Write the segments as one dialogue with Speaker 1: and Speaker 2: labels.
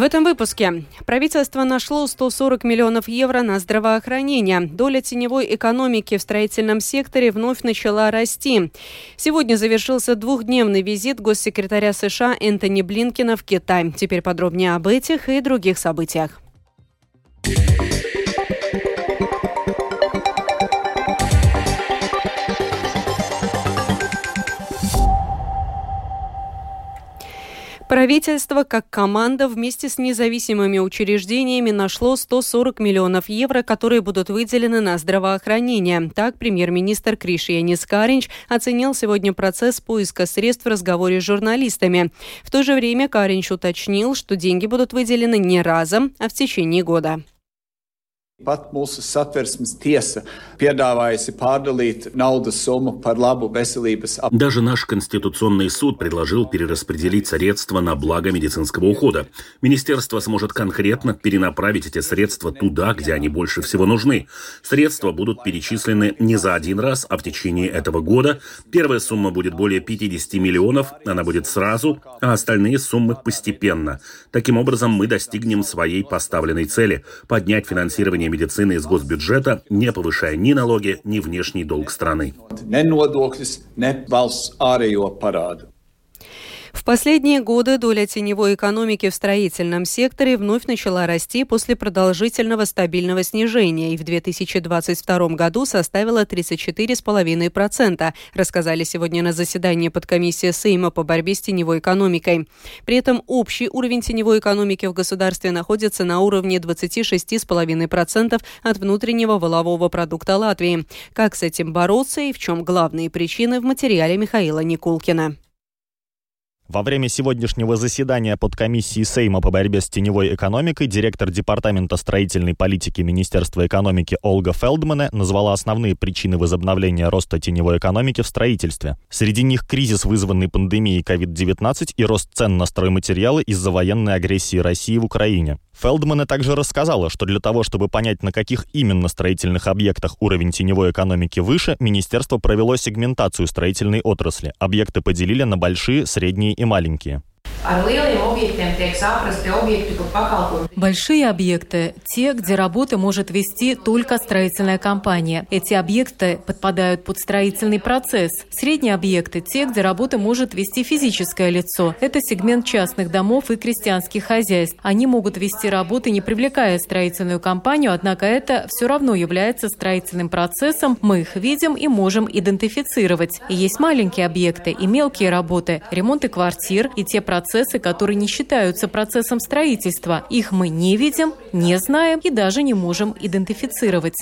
Speaker 1: В этом выпуске правительство нашло 140 миллионов евро на здравоохранение. Доля теневой экономики в строительном секторе вновь начала расти. Сегодня завершился двухдневный визит госсекретаря США Энтони Блинкина в Китай. Теперь подробнее об этих и других событиях. Правительство, как команда, вместе с независимыми учреждениями нашло 140 миллионов евро, которые будут выделены на здравоохранение. Так, премьер-министр Криш Янис оценил сегодня процесс поиска средств в разговоре с журналистами. В то же время Каринч уточнил, что деньги будут выделены не разом, а в течение года.
Speaker 2: Pat mūsu satversmes tiesa piedāvājusi pārdalīt naudas сумму par лабу veselības.
Speaker 3: Даже наш Конституционный суд предложил перераспределить средства на благо медицинского ухода. Министерство сможет конкретно перенаправить эти средства туда, где они больше всего нужны. Средства будут перечислены не за один раз, а в течение этого года. Первая сумма будет более 50 миллионов, она будет сразу, а остальные суммы постепенно. Таким образом, мы достигнем своей поставленной цели – поднять финансирование медицины из госбюджета, не повышая ни налоги, ни внешний долг страны.
Speaker 1: В последние годы доля теневой экономики в строительном секторе вновь начала расти после продолжительного стабильного снижения и в 2022 году составила 34,5%, рассказали сегодня на заседании подкомиссии Сейма по борьбе с теневой экономикой. При этом общий уровень теневой экономики в государстве находится на уровне 26,5% от внутреннего волового продукта Латвии. Как с этим бороться и в чем главные причины в материале Михаила Никулкина.
Speaker 4: Во время сегодняшнего заседания подкомиссии Сейма по борьбе с теневой экономикой директор Департамента строительной политики Министерства экономики Ольга Фелдмане назвала основные причины возобновления роста теневой экономики в строительстве. Среди них кризис, вызванный пандемией COVID-19 и рост цен на стройматериалы из-за военной агрессии России в Украине. Фелдмана также рассказала, что для того, чтобы понять, на каких именно строительных объектах уровень теневой экономики выше, министерство провело сегментацию строительной отрасли. Объекты поделили на большие, средние и маленькие.
Speaker 5: Большие объекты – те, где работы может вести только строительная компания. Эти объекты подпадают под строительный процесс. Средние объекты – те, где работы может вести физическое лицо. Это сегмент частных домов и крестьянских хозяйств. Они могут вести работы, не привлекая строительную компанию, однако это все равно является строительным процессом. Мы их видим и можем идентифицировать. И есть маленькие объекты и мелкие работы, ремонты квартир и те процессы, которые не считаются процессом строительства. Их мы не видим, не знаем и даже не можем идентифицировать.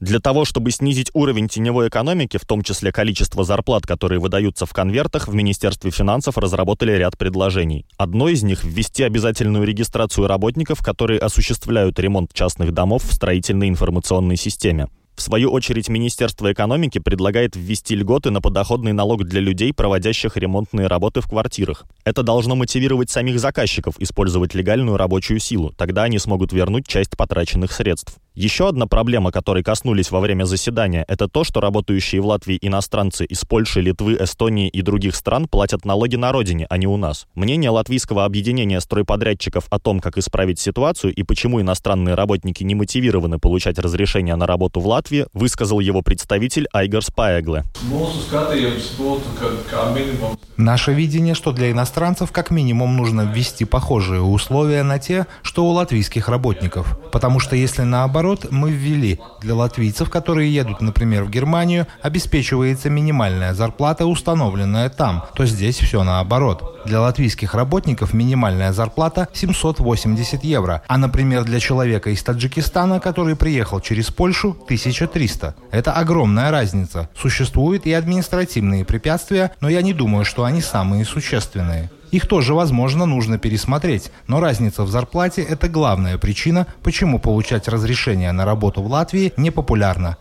Speaker 4: Для того, чтобы снизить уровень теневой экономики, в том числе количество зарплат, которые выдаются в конвертах, в Министерстве финансов разработали ряд предложений. Одно из них – ввести обязательную регистрацию работников, которые осуществляют ремонт частных домов в строительной информационной системе. В свою очередь, Министерство экономики предлагает ввести льготы на подоходный налог для людей, проводящих ремонтные работы в квартирах. Это должно мотивировать самих заказчиков использовать легальную рабочую силу. Тогда они смогут вернуть часть потраченных средств. Еще одна проблема, которой коснулись во время заседания, это то, что работающие в Латвии иностранцы из Польши, Литвы, Эстонии и других стран платят налоги на родине, а не у нас. Мнение латвийского объединения стройподрядчиков о том, как исправить ситуацию и почему иностранные работники не мотивированы получать разрешение на работу в Латвии, высказал его представитель Айгар Спаегле.
Speaker 6: Наше видение, что для иностранцев как минимум нужно ввести похожие условия на те, что у латвийских работников. Потому что если наоборот, мы ввели. Для латвийцев, которые едут, например, в Германию, обеспечивается минимальная зарплата, установленная там, то здесь все наоборот. Для латвийских работников минимальная зарплата 780 евро, а, например, для человека из Таджикистана, который приехал через Польшу, 1300. Это огромная разница. Существуют и административные препятствия, но я не думаю, что они самые существенные. Их тоже, возможно, нужно пересмотреть, но разница в зарплате – это главная причина, почему получать разрешение на работу в Латвии непопулярно.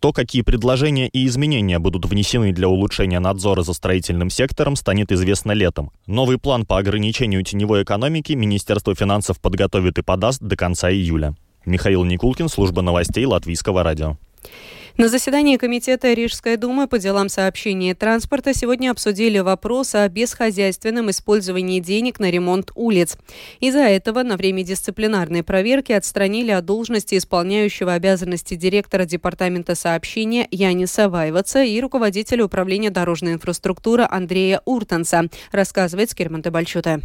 Speaker 4: То, какие предложения и изменения будут внесены для улучшения надзора за строительным сектором, станет известно летом. Новый план по ограничению теневой экономики Министерство финансов подготовит и подаст до конца июля. Михаил Никулкин, служба новостей Латвийского радио.
Speaker 1: На заседании Комитета Рижской думы по делам сообщения и транспорта сегодня обсудили вопрос о бесхозяйственном использовании денег на ремонт улиц. Из-за этого на время дисциплинарной проверки отстранили от должности исполняющего обязанности директора Департамента сообщения Яниса Вайваца и руководителя управления дорожной инфраструктуры Андрея Уртанса, рассказывает Скирманта Бальчута.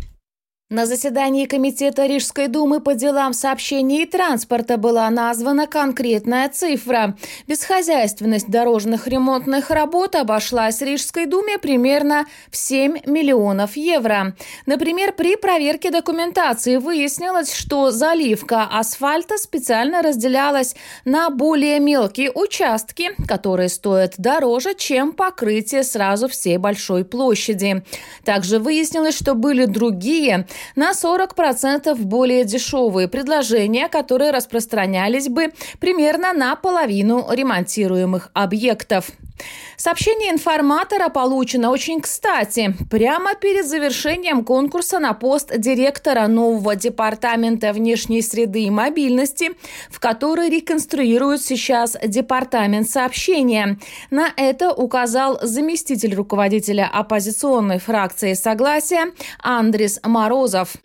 Speaker 7: На заседании Комитета Рижской думы по делам сообщения и транспорта была названа конкретная цифра. Бесхозяйственность дорожных ремонтных работ обошлась Рижской думе примерно в 7 миллионов евро. Например, при проверке документации выяснилось, что заливка асфальта специально разделялась на более мелкие участки, которые стоят дороже, чем покрытие сразу всей большой площади. Также выяснилось, что были другие на 40% более дешевые предложения, которые распространялись бы примерно на половину ремонтируемых объектов. Сообщение информатора получено очень кстати, прямо перед завершением конкурса на пост директора нового департамента внешней среды и мобильности, в который реконструируют сейчас департамент сообщения. На это указал заместитель руководителя оппозиционной фракции «Согласие» Андрис Морозов.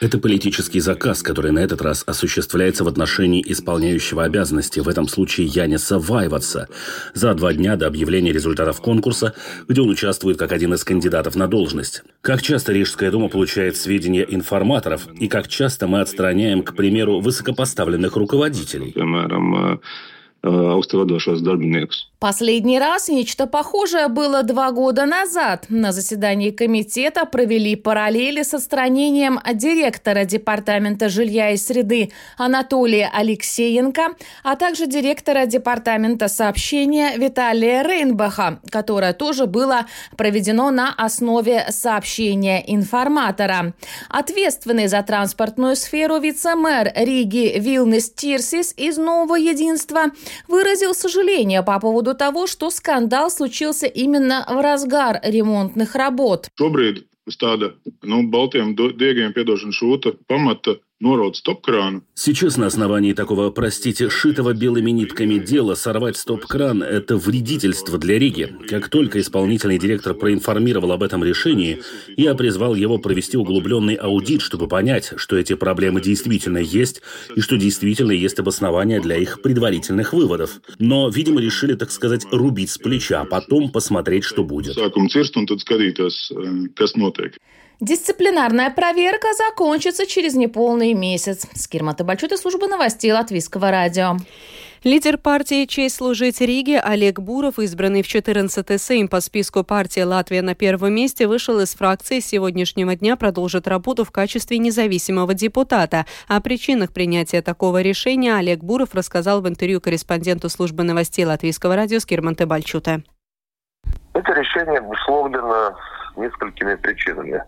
Speaker 3: Это политический заказ, который на этот раз осуществляется в отношении отношении исполняющего обязанности, в этом случае Яниса Вайватса, за два дня до объявления результатов конкурса, где он участвует как один из кандидатов на должность. Как часто Рижская дума получает сведения информаторов и как часто мы отстраняем, к примеру, высокопоставленных руководителей?
Speaker 7: Последний раз нечто похожее было два года назад. На заседании комитета провели параллели с отстранением директора Департамента жилья и среды Анатолия Алексеенко, а также директора Департамента сообщения Виталия Рейнбаха, которое тоже было проведено на основе сообщения информатора. Ответственный за транспортную сферу вице-мэр Риги Вилнес Тирсис из «Нового единства» выразил сожаление по поводу того, что скандал случился именно в разгар ремонтных работ.
Speaker 8: Šobrīd uz tāda nu, baltiem diegiem, piedošana šūta pamata нород стоп-кран.
Speaker 3: Сейчас на основании такого, простите, шитого белыми нитками дела сорвать стоп-кран – это вредительство для Риги. Как только исполнительный директор проинформировал об этом решении, я призвал его провести углубленный аудит, чтобы понять, что эти проблемы действительно есть и что действительно есть обоснования для их предварительных выводов. Но, видимо, решили, так сказать, рубить с плеча, а потом посмотреть, что будет.
Speaker 7: Дисциплинарная проверка закончится через неполный месяц. Скирмата Бальчута, служба новостей Латвийского радио.
Speaker 1: Лидер партии «Честь служить Риге» Олег Буров, избранный в 14-й Сейм по списку партии «Латвия» на первом месте, вышел из фракции. С сегодняшнего дня продолжит работу в качестве независимого депутата. О причинах принятия такого решения Олег Буров рассказал в интервью корреспонденту службы новостей Латвийского радио Скирманте Бальчута.
Speaker 9: Это решение обусловлено несколькими причинами.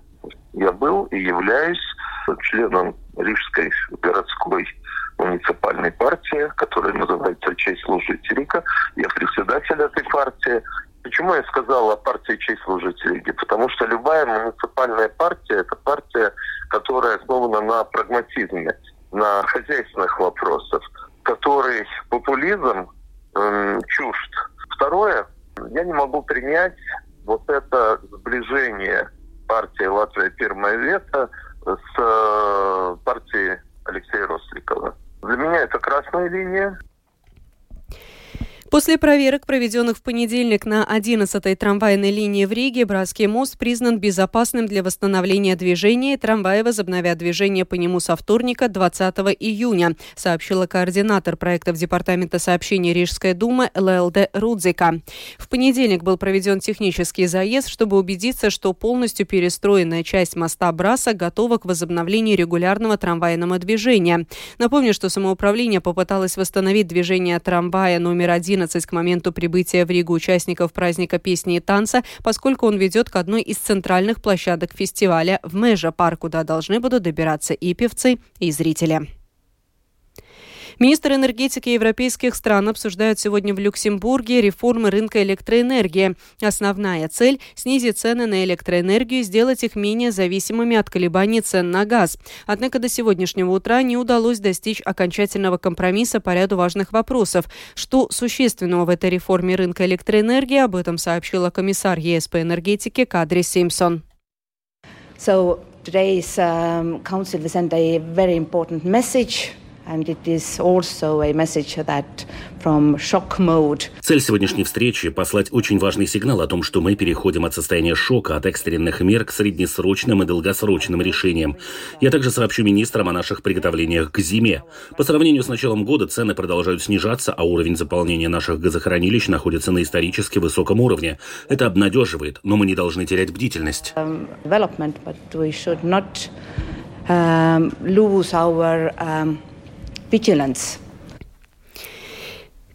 Speaker 9: Я был и являюсь членом Рижской городской муниципальной партии, которая называется «Честь служить Рика». Я председатель этой партии. Почему я сказал о партии «Честь служить Риге»? Потому что любая муниципальная партия – это партия, которая основана на прагматизме, на хозяйственных вопросах, который популизм э, чужд. Второе, я не могу принять вот это сближение «Латвия.
Speaker 1: После проверок, проведенных в понедельник на 11-й трамвайной линии в Риге, Братский мост признан безопасным для восстановления движения, и трамваи возобновят движение по нему со вторника 20 июня, сообщила координатор проектов Департамента сообщений Рижской думы ЛЛД Рудзика. В понедельник был проведен технический заезд, чтобы убедиться, что полностью перестроенная часть моста Браса готова к возобновлению регулярного трамвайного движения. Напомню, что самоуправление попыталось восстановить движение трамвая номер 11 близок к моменту прибытия в Ригу участников праздника песни и танца, поскольку он ведет к одной из центральных площадок фестиваля в Межа-парк, куда должны будут добираться и певцы, и зрители. Министр энергетики европейских стран обсуждают сегодня в Люксембурге реформы рынка электроэнергии. Основная цель – снизить цены на электроэнергию и сделать их менее зависимыми от колебаний цен на газ. Однако до сегодняшнего утра не удалось достичь окончательного компромисса по ряду важных вопросов. Что существенного в этой реформе рынка электроэнергии, об этом сообщила комиссар ЕС по энергетике Кадри Симпсон.
Speaker 10: So today's um, council sent a very important message
Speaker 3: Цель сегодняшней встречи – послать очень важный сигнал о том, что мы переходим от состояния шока, от экстренных мер к среднесрочным и долгосрочным решениям. Я также сообщу министрам о наших приготовлениях к зиме. По сравнению с началом года цены продолжают снижаться, а уровень заполнения наших газохранилищ находится на исторически высоком уровне. Это обнадеживает, но мы не должны терять бдительность. Um,
Speaker 1: vigilance.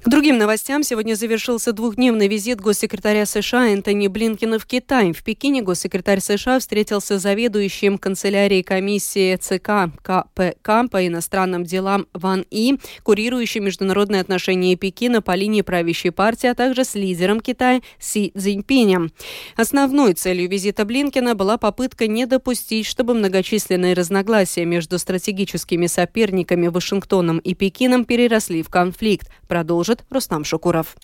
Speaker 1: К другим новостям сегодня завершился двухдневный визит госсекретаря США Энтони Блинкина в Китай. В Пекине госсекретарь США встретился с заведующим канцелярией комиссии ЦК КПК по иностранным делам Ван И, курирующим международные отношения Пекина по линии правящей партии, а также с лидером Китая Си Цзиньпинем. Основной целью визита Блинкина была попытка не допустить, чтобы многочисленные разногласия между стратегическими соперниками Вашингтоном и Пекином переросли в конфликт, продолжит расскажет Рустам Шукуров.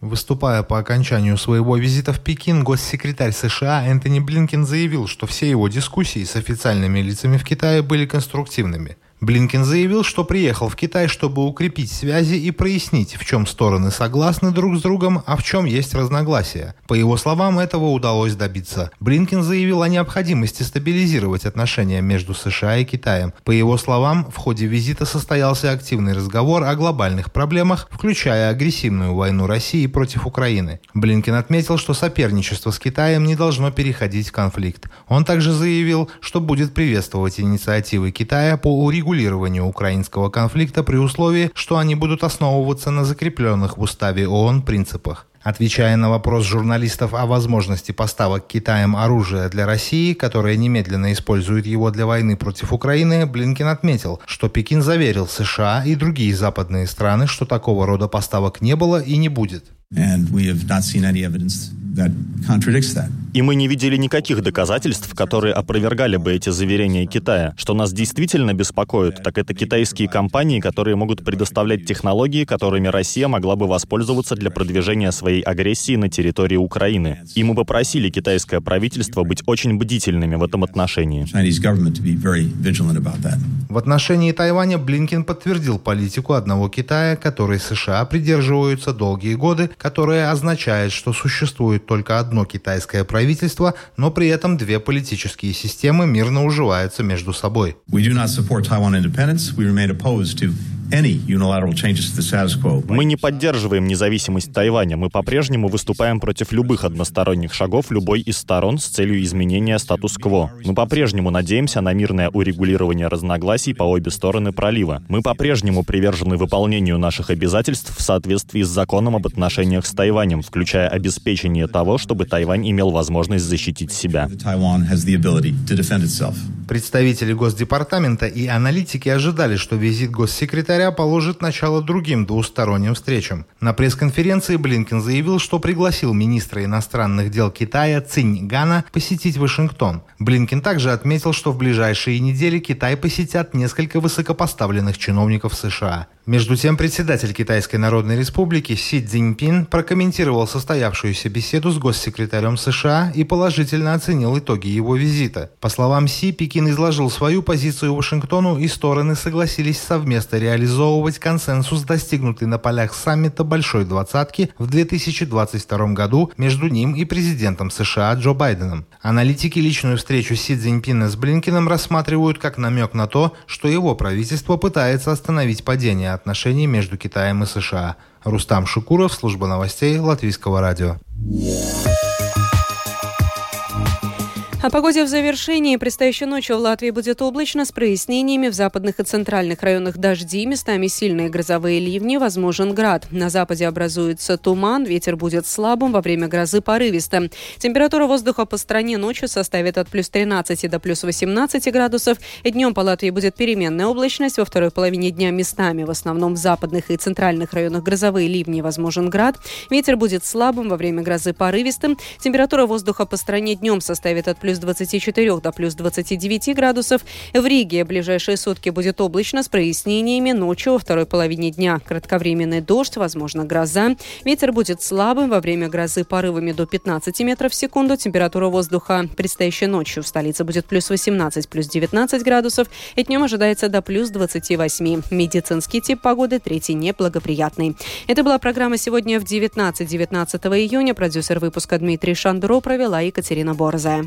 Speaker 6: Выступая по окончанию своего визита в Пекин, госсекретарь США Энтони Блинкен заявил, что все его дискуссии с официальными лицами в Китае были конструктивными – Блинкен заявил, что приехал в Китай, чтобы укрепить связи и прояснить, в чем стороны согласны друг с другом, а в чем есть разногласия. По его словам, этого удалось добиться. Блинкен заявил о необходимости стабилизировать отношения между США и Китаем. По его словам, в ходе визита состоялся активный разговор о глобальных проблемах, включая агрессивную войну России против Украины. Блинкен отметил, что соперничество с Китаем не должно переходить в конфликт. Он также заявил, что будет приветствовать инициативы Китая по урегулированию урегулированию украинского конфликта при условии, что они будут основываться на закрепленных в уставе ООН принципах. Отвечая на вопрос журналистов о возможности поставок Китаем оружия для России, которое немедленно использует его для войны против Украины, Блинкен отметил, что Пекин заверил США и другие западные страны, что такого рода поставок не было и не будет. And we have not seen any evidence
Speaker 4: и мы не видели никаких доказательств, которые опровергали бы эти заверения Китая. Что нас действительно беспокоит, так это китайские компании, которые могут предоставлять технологии, которыми Россия могла бы воспользоваться для продвижения своей агрессии на территории Украины. И мы попросили китайское правительство быть очень бдительными в этом отношении.
Speaker 6: В отношении Тайваня Блинкин подтвердил политику одного Китая, которой США придерживаются долгие годы, которая означает, что существует только одно китайское правительство, но при этом две политические системы мирно уживаются между собой.
Speaker 4: Мы не поддерживаем независимость Тайваня. Мы по-прежнему выступаем против любых односторонних шагов любой из сторон с целью изменения статус-кво. Мы по-прежнему надеемся на мирное урегулирование разногласий по обе стороны пролива. Мы по-прежнему привержены выполнению наших обязательств в соответствии с законом об отношениях с Тайванем, включая обеспечение того, чтобы Тайвань имел возможность защитить себя.
Speaker 6: Представители Госдепартамента и аналитики ожидали, что визит госсекретаря секретаря положит начало другим двусторонним встречам. На пресс-конференции Блинкен заявил, что пригласил министра иностранных дел Китая Цинь Гана посетить Вашингтон. Блинкен также отметил, что в ближайшие недели Китай посетят несколько высокопоставленных чиновников США. Между тем, председатель Китайской Народной Республики Си Цзиньпин прокомментировал состоявшуюся беседу с госсекретарем США и положительно оценил итоги его визита. По словам Си, Пекин изложил свою позицию Вашингтону и стороны согласились совместно реализовывать консенсус, достигнутый на полях саммита Большой Двадцатки в 2022 году между ним и президентом США Джо Байденом. Аналитики личную встречу Си Цзиньпина с Блинкиным рассматривают как намек на то, что его правительство пытается остановить падение отношений между Китаем и США. Рустам Шукуров, служба новостей Латвийского радио.
Speaker 1: О погоде в завершении. Предстоящей ночью в Латвии будет облачно с прояснениями. В западных и центральных районах дожди, местами сильные грозовые ливни, возможен град. На западе образуется туман, ветер будет слабым, во время грозы порывистым. Температура воздуха по стране ночью составит от плюс 13 до плюс 18 градусов. Днем по Латвии будет переменная облачность. Во второй половине дня местами, в основном в западных и центральных районах грозовые ливни, возможен град. Ветер будет слабым, во время грозы порывистым. Температура воздуха по стране днем составит от плюс плюс 24 до плюс 29 градусов. В Риге ближайшие сутки будет облачно с прояснениями. Ночью во второй половине дня кратковременный дождь, возможно, гроза. Ветер будет слабым. Во время грозы порывами до 15 метров в секунду. Температура воздуха предстоящей ночью в столице будет плюс 18, плюс 19 градусов. И днем ожидается до плюс 28. Медицинский тип погоды третий неблагоприятный. Это была программа сегодня в 19 19 июня. Продюсер выпуска Дмитрий Шандро провела Екатерина Борзая.